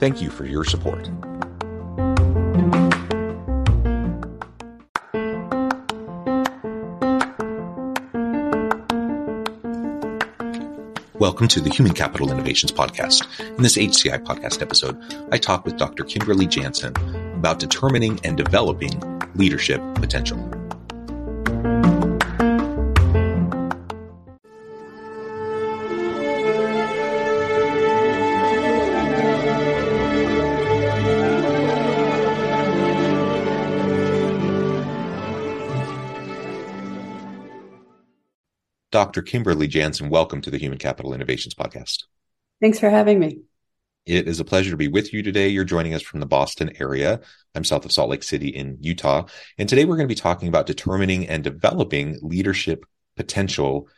Thank you for your support. Welcome to the Human Capital Innovations Podcast. In this HCI podcast episode, I talk with Dr. Kimberly Janson about determining and developing leadership potential. Dr. Kimberly Janson, welcome to the Human Capital Innovations Podcast. Thanks for having me. It is a pleasure to be with you today. You're joining us from the Boston area. I'm south of Salt Lake City in Utah. And today we're going to be talking about determining and developing leadership potential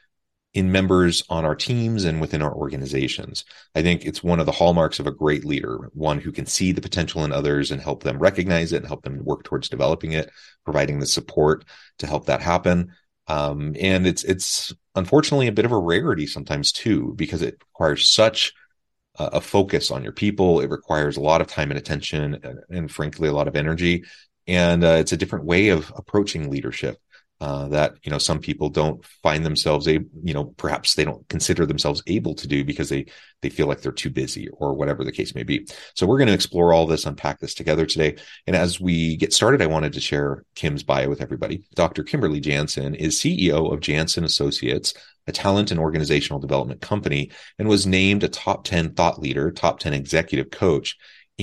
in members on our teams and within our organizations. I think it's one of the hallmarks of a great leader, one who can see the potential in others and help them recognize it and help them work towards developing it, providing the support to help that happen. Um, and it's it's unfortunately a bit of a rarity sometimes too, because it requires such a, focus on your people. It requires a lot of time and attention, and, and frankly, a lot of energy. And uh, it's a different way of approaching leadership uh, that you know some people don't find themselves able you know perhaps they don't consider themselves able to do because they they feel like they're too busy or whatever the case may be. So we're going to explore all this unpack this together today. And as we get started i wanted to share kim's bio with everybody. Dr kimberly janson is ceo of janson associates a talent and organizational development company and was named a top 10 thought leader top 10 executive coach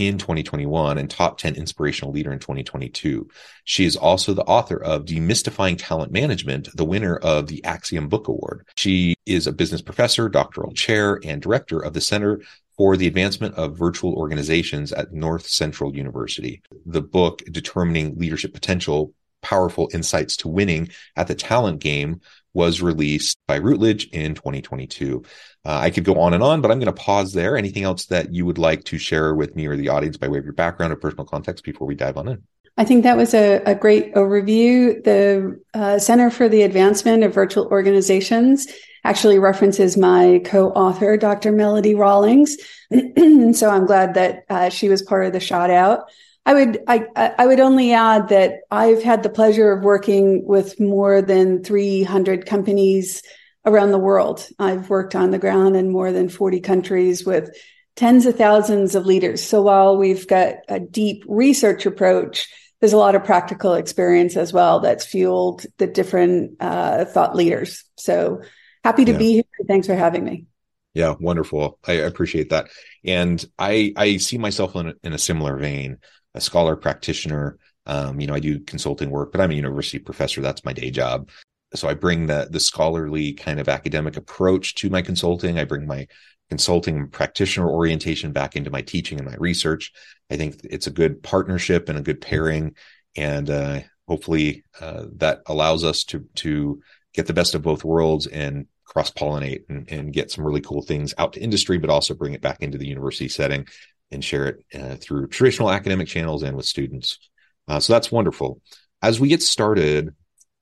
in 2021 and top 10 inspirational leader in 2022. She is also the author of Demystifying Talent Management, the winner of the Axiom Book Award. She is a business professor, doctoral chair, and director of the Center for the Advancement of Virtual Organizations at Northcentral University. The book, Determining Leadership Potential, Powerful Insights to Winning at the Talent Game was released by Routledge in 2022. Uh, I could go on and on, but I'm going to pause there. Anything else that you would like to share with me or the audience by way of your background or personal context before we dive on in? I think that was a, a great overview. The uh, Center for the Advancement of Virtual Organizations actually references my co-author, Dr. Melody Rawlings. so I'm glad that uh, she was part of the shout out. I would I I would only add that I've had the pleasure of working with more than 300 companies around the world. I've worked on the ground in more than 40 countries with tens of thousands of leaders. So while we've got a deep research approach, there's a lot of practical experience as well that's fueled the different uh, thought leaders. So happy to yeah. be here. Thanks for having me. Yeah, wonderful. I appreciate that. And I I see myself in a, in a similar vein a scholar practitioner. Um, you know, I do consulting work, but I'm a university professor. That's my day job. So I bring the the scholarly kind of academic approach to my consulting. I bring my consulting practitioner orientation back into my teaching and my research. I think it's a good partnership and a good pairing, and uh, hopefully uh, that allows us to to get the best of both worlds and cross pollinate and, and, get some really cool things out to industry, but also bring it back into the university setting and share it uh, through traditional academic channels and with students. Uh, so that's wonderful. As we get started,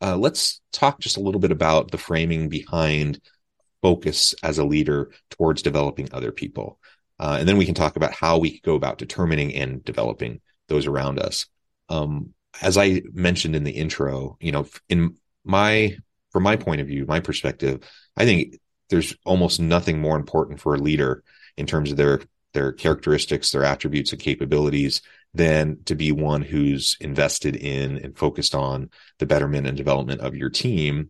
uh, let's talk just a little bit about the framing behind focus as a leader towards developing other people. Uh, and then we can talk about how we go about determining and developing those around us. Um, as I mentioned in the intro, you know, in my, from my point of view, my perspective, I think there's almost nothing more important for a leader in terms of their their characteristics, their attributes and capabilities than to be one who's invested in and focused on the betterment and development of your team.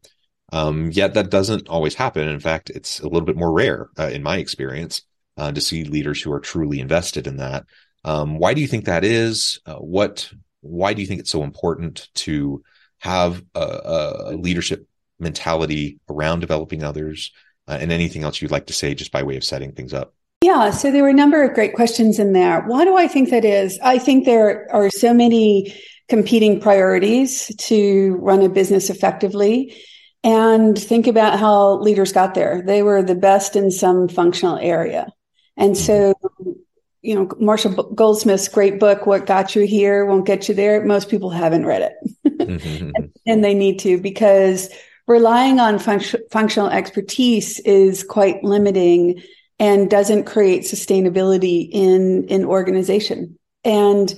Um, yet that doesn't always happen. In fact, it's a little bit more rare uh, in my experience uh, to see leaders who are truly invested in that. Um, why do you think that is? Uh, what? Why do you think it's so important to have a, a leadership mentality around developing others? Uh, and anything else you'd like to say, just by way of setting things up? Yeah, so there were a number of great questions in there. Why do I think that is? I think there are so many competing priorities to run a business effectively. And think about how leaders got there. They were the best in some functional area. And so, you know, Marshall Goldsmith's great book, What Got You Here Won't Get You There, most people haven't read it. Mm-hmm. and, and they need to because relying on functional expertise is quite limiting and doesn't create sustainability in in organization. And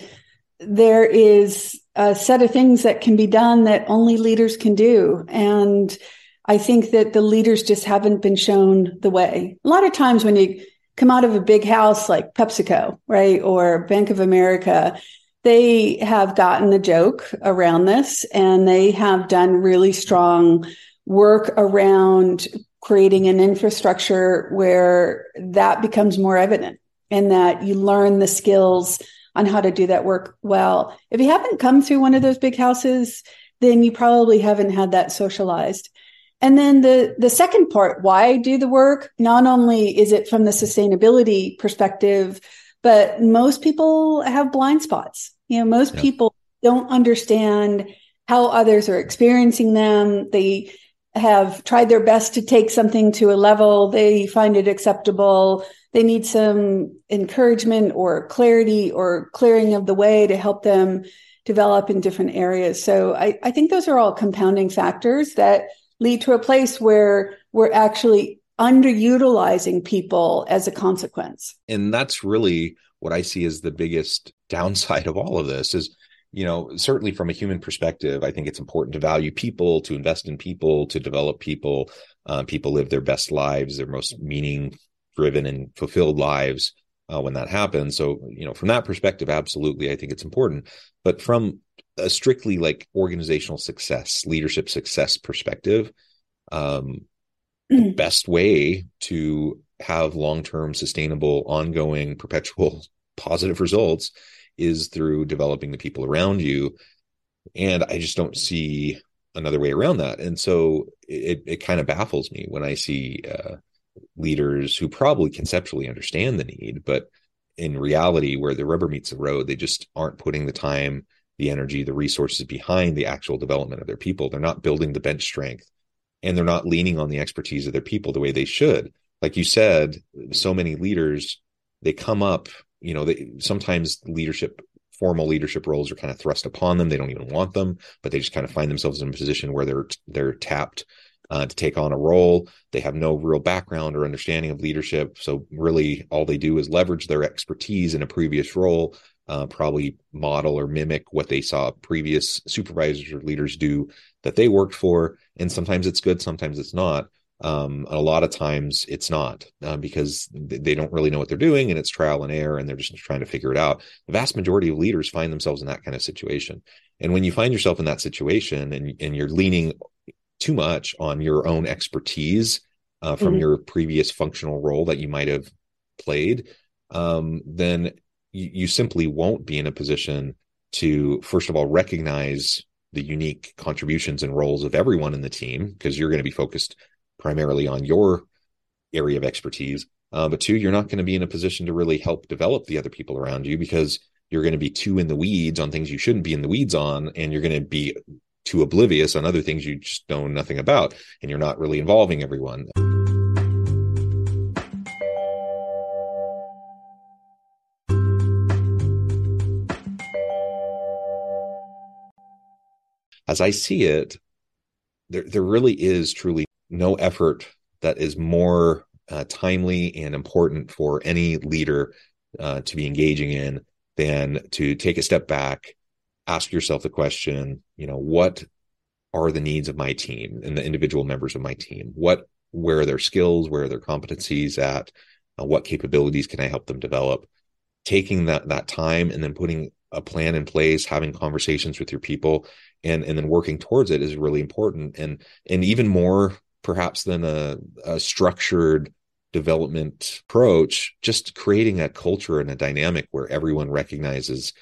there is a set of things that can be done that only leaders can do. And i think that the leaders just haven't been shown the way. A lot of times when you come out of a big house like pepsico right or bank of america they have gotten the joke around this and they have done really strong work around creating an infrastructure where that becomes more evident and that you learn the skills on how to do that work well. If you haven't come through one of those big houses, then you probably haven't had that socialized. And then the the second part, why do the work? Not only is it from the sustainability perspective, but most people have blind spots. You know, most people don't understand how others are experiencing them. They have tried their best to take something to a level. They find it acceptable. They need some encouragement or clarity or clearing of the way to help them develop in different areas. So I, I think those are all compounding factors that lead to a place where we're actually underutilizing people as a consequence. And that's really what i see as the biggest downside of all of this is you know, certainly from a human perspective, I think it's important to value people, to invest in people, to develop people. Uh, people live their best lives, their most meaning driven and fulfilled lives uh, when that happens. So, you know, from that perspective, absolutely, I think it's important. But from a strictly like organizational success, leadership success perspective, um, the mm. best way to have long term, sustainable, ongoing, perpetual positive results is through developing the people around you. And i just don't see another way around that. And so it it kind of baffles me when i see uh, leaders who probably conceptually understand the need but in reality where the rubber meets the road they just aren't putting the time the energy the resources behind the actual development of their people. They're not building the bench strength and they're not leaning on the expertise of their people the way they should. Like you said so many leaders they come up you know, they sometimes leadership formal leadership roles are kind of thrust upon them. They don't even want them, but they just kind of find themselves in a position where they're they're tapped uh, to take on a role. They have no real background or understanding of leadership, so really all they do is leverage their expertise in a previous role, uh, probably model or mimic what they saw previous supervisors or leaders do that they worked for. And sometimes it's good, sometimes it's not. Um, a lot of times it's not uh, because they don't really know what they're doing and it's trial and error and they're just trying to figure it out. The vast majority of leaders find themselves in that kind of situation. And when you find yourself in that situation and, and you're leaning too much on your own expertise uh, from mm-hmm. your previous functional role that you might have played, um, then you, you simply won't be in a position to, first of all, recognize the unique contributions and roles of everyone in the team because you're going to be focused primarily on your area of expertise. Uh, but two, you're not going to be in a position to really help develop the other people around you because you're going to be too in the weeds on things you shouldn't be in the weeds on, and you're going to be too oblivious on other things you just know nothing about, and you're not really involving everyone. As I see it, there there really is truly no effort that is more uh, timely and important for any leader uh, to be engaging in than to take a step back, ask yourself the question, you know, what are the needs of my team and the individual members of my team? What, where are their skills? Where are their competencies at? Uh, what capabilities can I help them develop? Taking that that time and then putting a plan in place, having conversations with your people, and and then working towards it is really important. And and even more perhaps than a, a structured development approach, just creating a culture and a dynamic where everyone recognizes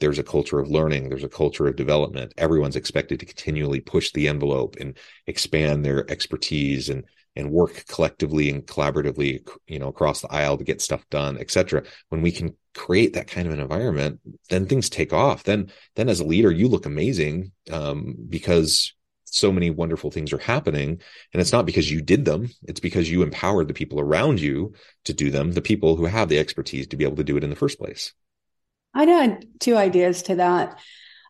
there's a culture of learning, there's a culture of development. Everyone's expected to continually push the envelope and expand their expertise and and work collectively and collaboratively, you know, across the aisle to get stuff done, etc. When we can create that kind of an environment, then things take off. Then, then as a leader, you look amazing um, because so many wonderful things are happening, and it's not because you did them; it's because you empowered the people around you to do them, the people who have the expertise to be able to do it in the first place. I'd add two ideas to that.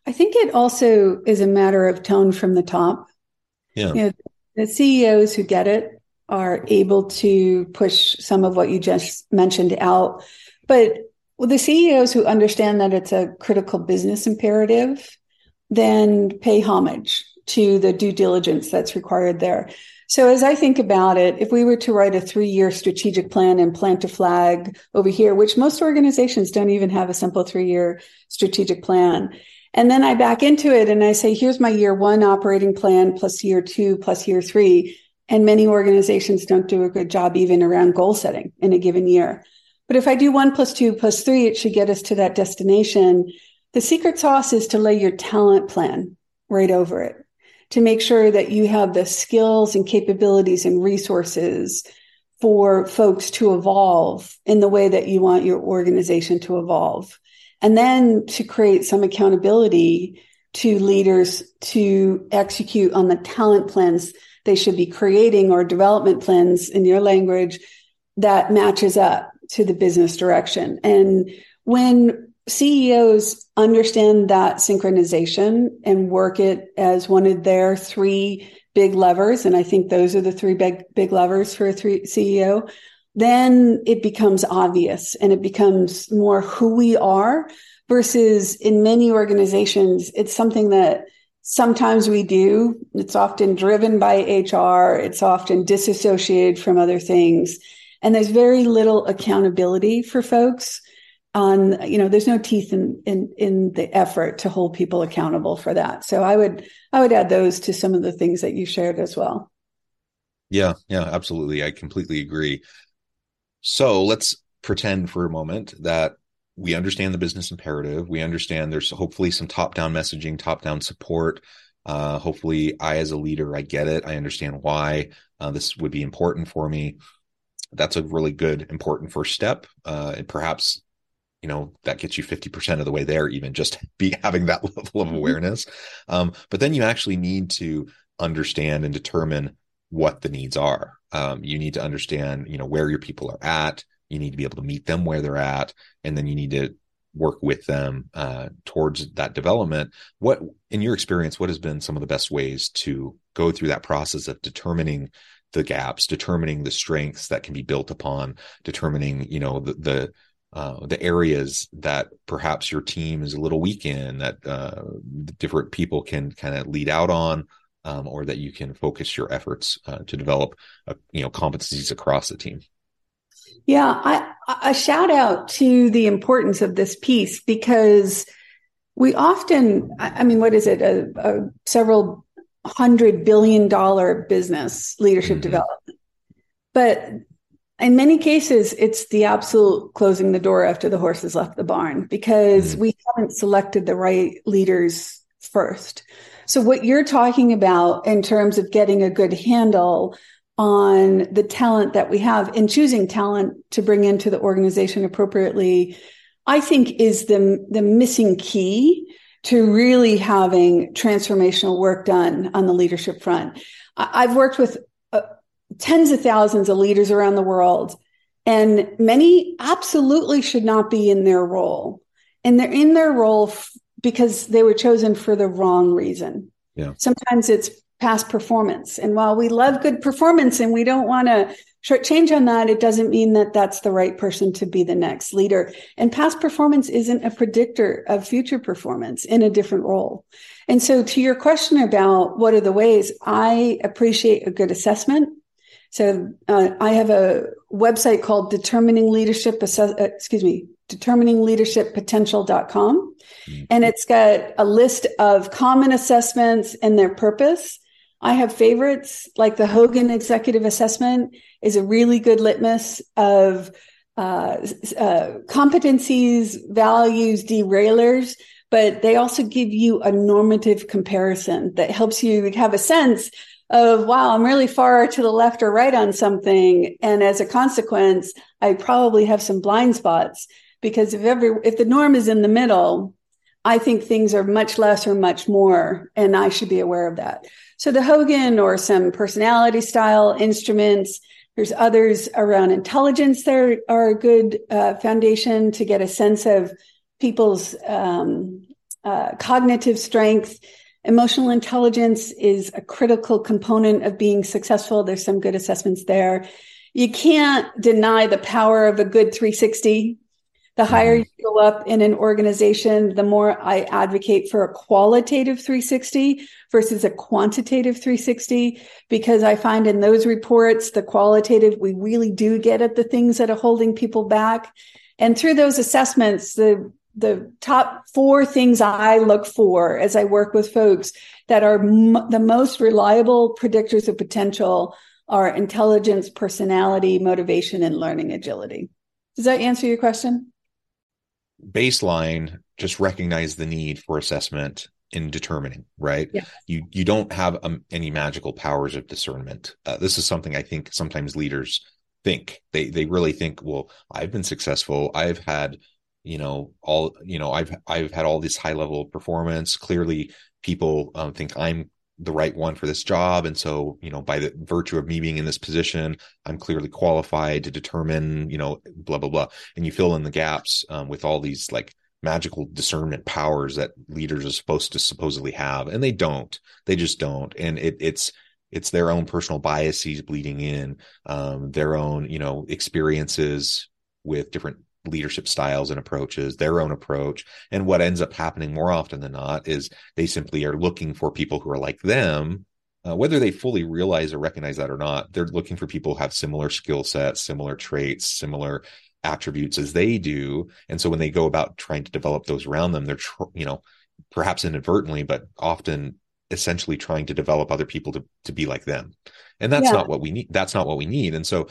I think it also is a matter of tone from the top. Yeah. You know, the CEOs who get it are able to push some of what you just mentioned out. But well, the CEOs who understand that it's a critical business imperative then pay homage to the due diligence that's required there. So as I think about it, if we were to write a three-year strategic plan and plant a flag over here, which most organizations don't even have a simple three-year strategic plan, and then I back into it and I say, here's my year one operating plan plus year two plus year three. And many organizations don't do a good job even around goal setting in a given year. But if I do one plus two plus three, it should get us to that destination. The secret sauce is to lay your talent plan right over it to make sure that you have the skills and capabilities and resources for folks to evolve in the way that you want your organization to evolve. And then to create some accountability to leaders to execute on the talent plans they should be creating or development plans in your language that matches up to the business direction. And when CEOs understand that synchronization and work it as one of their three big levers, and I think those are the three big big levers for a three CEO, then it becomes obvious and it becomes more who we are versus in many organizations, it's something that Sometimes we do. It's often driven by HR. It's often disassociated from other things. And there's very little accountability for folks on, you know, there's no teeth in, in, in the effort to hold people accountable for that. So I would, I would add those to some of the things that you shared as well. Yeah. Yeah, absolutely. I completely agree. So let's pretend for a moment that we understand the business imperative. We understand there's hopefully some top down messaging, top down support. Uh, hopefully, I, as a leader, I get it. I understand why uh, this would be important for me. That's a really good, important first step. Uh, and perhaps, you know, that gets you 50% of the way there, even just be having that level of mm-hmm. awareness. Um, but then you actually need to understand and determine what the needs are. Um, you need to understand, you know, where your people are at you need to be able to meet them where they're at and then you need to work with them uh, towards that development what in your experience what has been some of the best ways to go through that process of determining the gaps determining the strengths that can be built upon determining you know the, the uh, the areas that perhaps your team is a little weak in that uh, different people can kind of lead out on um, or that you can focus your efforts uh, to develop uh, you know competencies across the team yeah, I, a shout out to the importance of this piece because we often, I mean, what is it, a, a several hundred billion dollar business leadership mm-hmm. development. But in many cases, it's the absolute closing the door after the horse has left the barn because mm-hmm. we haven't selected the right leaders first. So, what you're talking about in terms of getting a good handle on the talent that we have and choosing talent to bring into the organization appropriately, I think is the, the missing key to really having transformational work done on the leadership front. I've worked with tens of thousands of leaders around the world, and many absolutely should not be in their role. And they're in their role f- because they were chosen for the wrong reason. Yeah. Sometimes it's past performance. And while we love good performance and we don't want to change on that, it doesn't mean that that's the right person to be the next leader. And past performance isn't a predictor of future performance in a different role. And so to your question about what are the ways, I appreciate a good assessment So uh, I have a website called Determining Leadership, Assess- uh, excuse me, determiningleadershippotential.com. Mm-hmm. And it's got a list of common assessments and their purpose. I have favorites like the Hogan Executive Assessment is a really good litmus of uh, uh, competencies, values, derailers, but they also give you a normative comparison that helps you have a sense of, wow, I'm really far to the left or right on something. And as a consequence, I probably have some blind spots because if every, if the norm is in the middle, I think things are much less or much more, and I should be aware of that. So the Hogan or some personality style instruments, there's others around intelligence that are a good uh, foundation to get a sense of people's um, uh, cognitive strength. Emotional intelligence is a critical component of being successful. There's some good assessments there. You can't deny the power of a good 360 the higher mm-hmm. you go up in an organization, the more I advocate for a qualitative 360 versus a quantitative 360, because I find in those reports, the qualitative, we really do get at the things that are holding people back. And through those assessments, the the top four things I look for as I work with folks that are m- the most reliable predictors of potential are intelligence, personality, motivation, and learning agility. Does that answer your question? baseline just recognize the need for assessment in determining right yeah. you you don't have um, any magical powers of discernment uh, this is something i think sometimes leaders think they they really think well i've been successful i've had you know all you know i've i've had all this high level performance. Clearly people um, think i'm the right one for this job. And so you know by the virtue of me being in this position i'm clearly qualified to determine you know blah blah blah. And you fill in the gaps um, with all these like magical discernment powers that leaders are supposed to supposedly have. And they don't. They just don't. And it, it's it's their own personal biases bleeding in um, their own you know experiences with different leadership styles and approaches, their own approach. And what ends up happening more often than not is they simply are looking for people who are like them. Uh, whether they fully realize or recognize that or not, they're looking for people who have similar skill sets, similar traits, similar attributes as they do. And so when they go about trying to develop those around them, they're, tr- you know, perhaps inadvertently, but often essentially trying to develop other people to, to be like them. And that's yeah. not what we need. That's not what we need. And so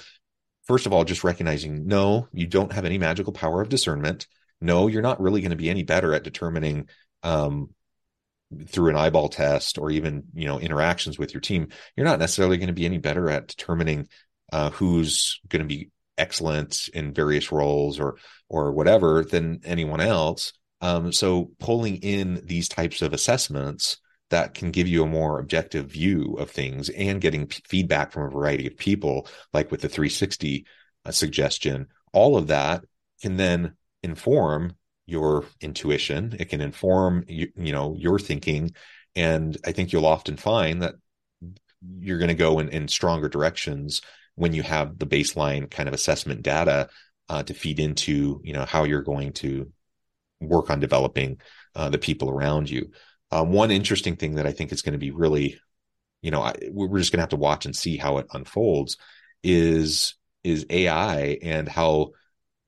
first of all, just recognizing no, you don't have any magical power of discernment. No, you're not really going to be any better at determining um, through an eyeball test or even you know interactions with your team. You're not necessarily going to be any better at determining uh, who's going to be excellent in various roles or or whatever than anyone else. Um, so pulling in these types of assessments that can give you a more objective view of things and getting p- feedback from a variety of people, like with the 360 uh, suggestion, all of that can then inform your intuition. It can inform you, you know your thinking, and I think you'll often find that you're going to go in, in stronger directions when you have the baseline kind of assessment data uh, to feed into you know how you're going to work on developing uh, the people around you. Um, one interesting thing that I think is going to be really, you know, I, we're just going to have to watch and see how it unfolds is is AI and how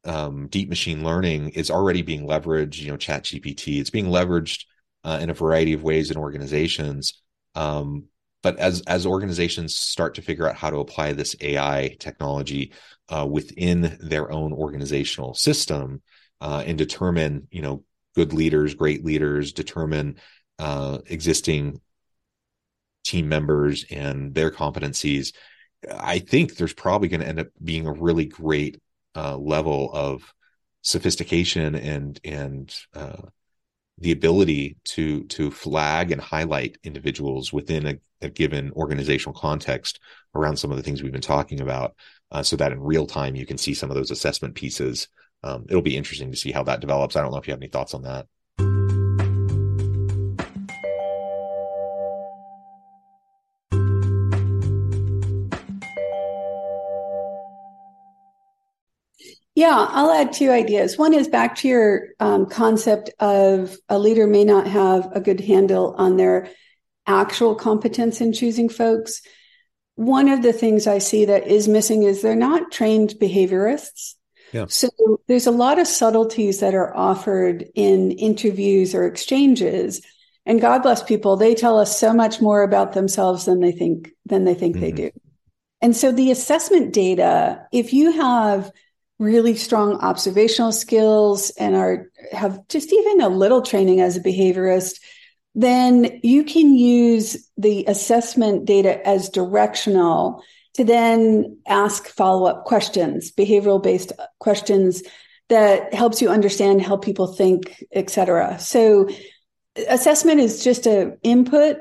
um, deep machine learning is already being leveraged. You know, Chat GPT. It's being leveraged uh, in a variety of ways in organizations. Um, but as as organizations start to figure out how to apply this AI technology uh, within their own organizational system uh, and determine, you know, good leaders, great leaders, determine uh, existing team members and their competencies, I think there's probably going to end up being a really great uh, level of sophistication and and uh, the ability to to flag and highlight individuals within a, a, given organizational context around some of the things we've been talking about, uh, so that in real time you can see some of those assessment pieces. Um, it'll be interesting to see how that develops. I don't know if you have any thoughts on that. Yeah, I'll add two ideas. One is back to your um, concept of a leader may not have a good handle on their actual competence in choosing folks. one of the things I see that is missing is they're not trained behaviorists. Yeah. So there's a lot of subtleties that are offered in interviews or exchanges. And God bless people, they tell us so much more about themselves than they think than they think mm-hmm. they do. And so the assessment data, if you have really strong observational skills and are have just even a little training as a behaviorist, then you can use the assessment data as directional to then ask follow-up questions, behavioral based questions that helps you understand how people think, et cetera. So assessment is just an input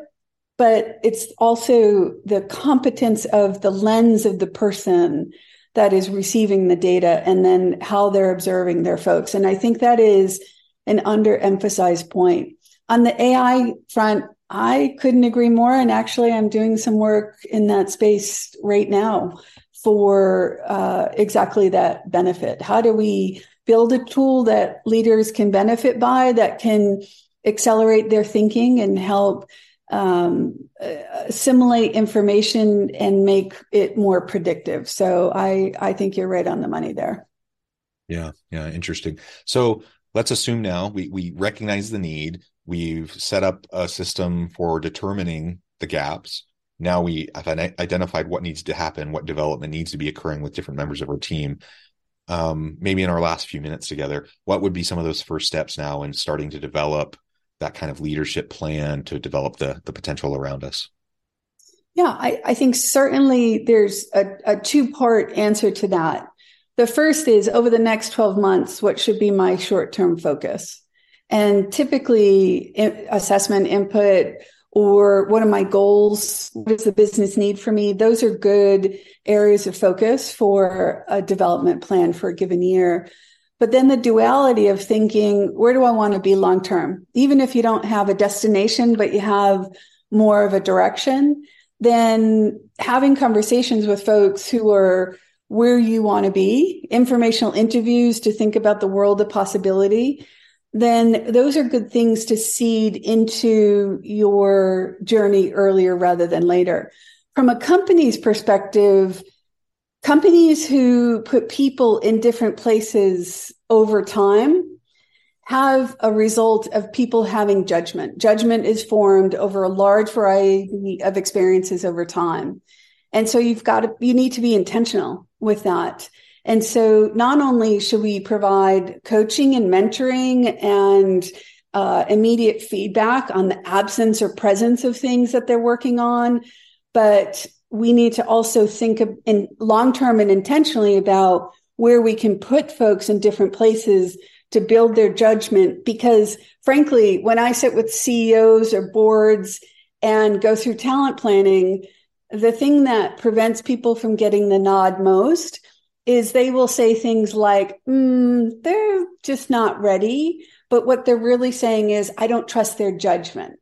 but it's also the competence of the lens of the person that is receiving the data and then how they're observing their folks. And I think that is an underemphasized point. On the AI front, I couldn't agree more. And actually, I'm doing some work in that space right now for uh, exactly that benefit. How do we build a tool that leaders can benefit by that can accelerate their thinking and help um, assimilate information and make it more predictive. So I I think you're right on the money there. Yeah, yeah, interesting. So let's assume now we we recognize the need. We've set up a system for determining the gaps. Now we have identified what needs to happen, what development needs to be occurring with different members of our team. Um, maybe in our last few minutes together, what would be some of those first steps now in starting to develop that kind of leadership plan to develop the the potential around us? Yeah, I, I think certainly there's a, a two part answer to that. The first is over the next 12 months, what should be my short term focus? And typically, assessment input or what are my goals? What does the business need for me? Those are good areas of focus for a development plan for a given year. But then the duality of thinking, where do I want to be long term? Even if you don't have a destination, but you have more of a direction, then having conversations with folks who are where you want to be, informational interviews to think about the world of possibility, then those are good things to seed into your journey earlier rather than later. From a company's perspective, companies who put people in different places over time have a result of people having judgment. Judgment is formed over a large variety of experiences over time. And so you've got to, you need to be intentional with that. And so not only should we provide coaching and mentoring and uh, immediate feedback on the absence or presence of things that they're working on, but we need to also think of, in long term and intentionally about where we can put folks in different places to build their judgment. Because frankly, when I sit with CEOs or boards and go through talent planning, the thing that prevents people from getting the nod most is they will say things like, mm, they're just not ready. But what they're really saying is, I don't trust their judgment.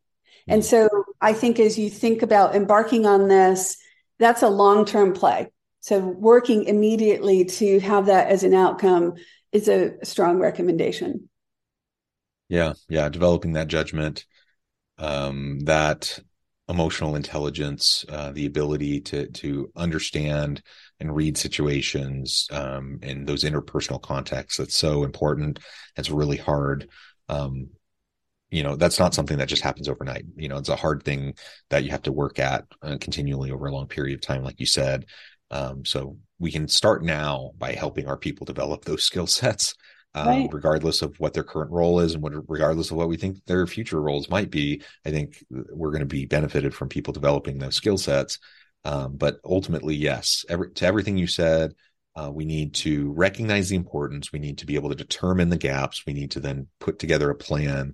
And so I think as you think about embarking on this, that's a long term play. So working immediately to have that as an outcome is a strong recommendation. Yeah, yeah, developing that judgment, um, that emotional intelligence, uh, the ability to to understand and read situations um, in those interpersonal contexts. That's so important. It's really hard. Um, you know that's not something that just happens overnight you know it's a hard thing that you have to work at uh, continually over a long period of time like you said um, so we can start now by helping our people develop those skill sets um, right. regardless of what their current role is and what regardless of what we think their future roles might be i think we're going to be benefited from people developing those skill sets um, but ultimately yes every, to everything you said uh, we need to recognize the importance. We need to be able to determine the gaps. We need to then put together a plan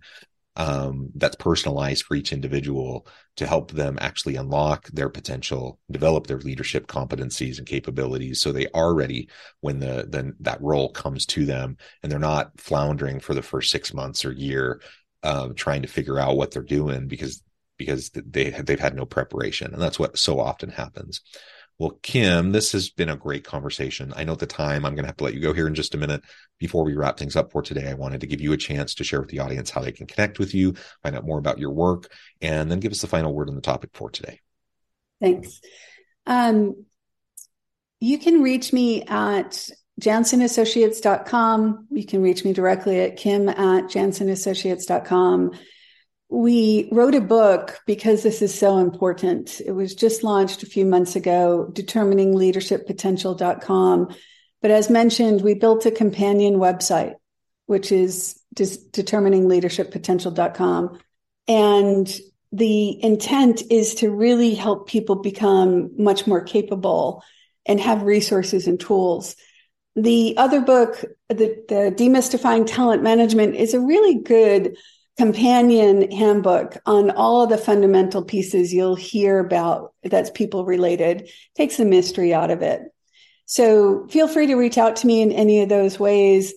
um, that's personalized for each individual to help them actually unlock their potential, develop their leadership competencies and capabilities, so they are ready when the then that role comes to them, and they're not floundering for the first six months or year, uh, trying to figure out what they're doing because because they they've had no preparation, and that's what so often happens. Well, Kim, this has been a great conversation. I know at the time I'm going to have to let you go here in just a minute. Before we wrap things up for today, I wanted to give you a chance to share with the audience how they can connect with you, find out more about your work, and then give us the final word on the topic for today. Thanks. Um, you can reach me at jansonassociates.com. You can reach me directly at kim at jansonassociates.com. We wrote a book because this is so important. It was just launched a few months ago, determiningleadershippotential.com. But as mentioned, we built a companion website, which is determiningleadershippotential.com. And the intent is to really help people become much more capable and have resources and tools. The other book, the, the Demystifying Talent Management, is a really good companion handbook on all of the fundamental pieces you'll hear about that's people related, takes the mystery out of it. So feel free to reach out to me in any of those ways.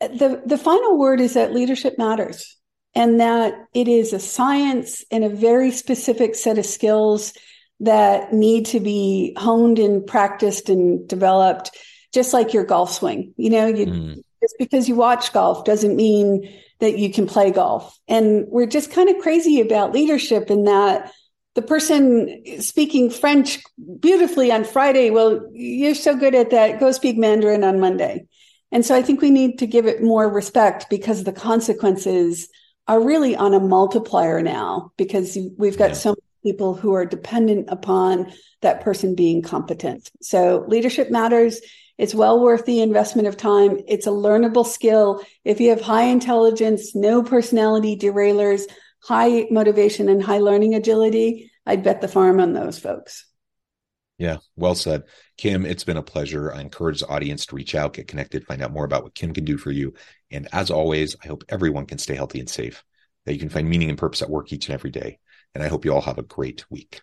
The, the final word is that leadership matters and that it is a science and a very specific set of skills that need to be honed and practiced and developed just like your golf swing. You know, you, mm. just because you watch golf doesn't mean that you can play golf. And we're just kind of crazy about leadership in that the person speaking French beautifully on Friday, well, you're so good at that. Go speak Mandarin on Monday. And so I think we need to give it more respect because the consequences are really on a multiplier now because we've got yeah. so many people who are dependent upon that person being competent. So leadership matters. It's well worth the investment of time. It's a learnable skill. If you have high intelligence, no personality derailers, high motivation, and high learning agility, I'd bet the farm on those folks. Yeah, well said. Kim, it's been a pleasure. I encourage the audience to reach out, get connected, find out more about what Kim can do for you. And as always, I hope everyone can stay healthy and safe, that you can find meaning and purpose at work each and every day. And I hope you all have a great week.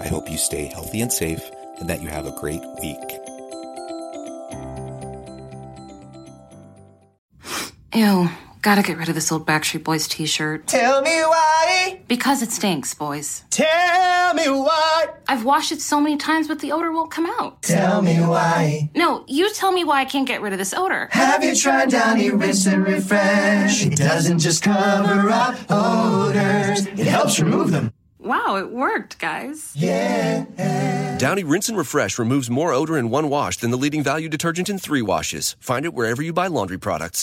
I hope you stay healthy and safe and that you have a great week. Ew, gotta get rid of this old Backstreet Boys t shirt. Tell me why. Because it stinks, boys. Tell me why. I've washed it so many times, but the odor won't come out. Tell me why. No, you tell me why I can't get rid of this odor. Have you tried Downy Rinse and Refresh? It doesn't just cover up odors, it helps remove them. Wow, it worked, guys. Yeah. Downy Rinse and Refresh removes more odor in one wash than the leading value detergent in three washes. Find it wherever you buy laundry products.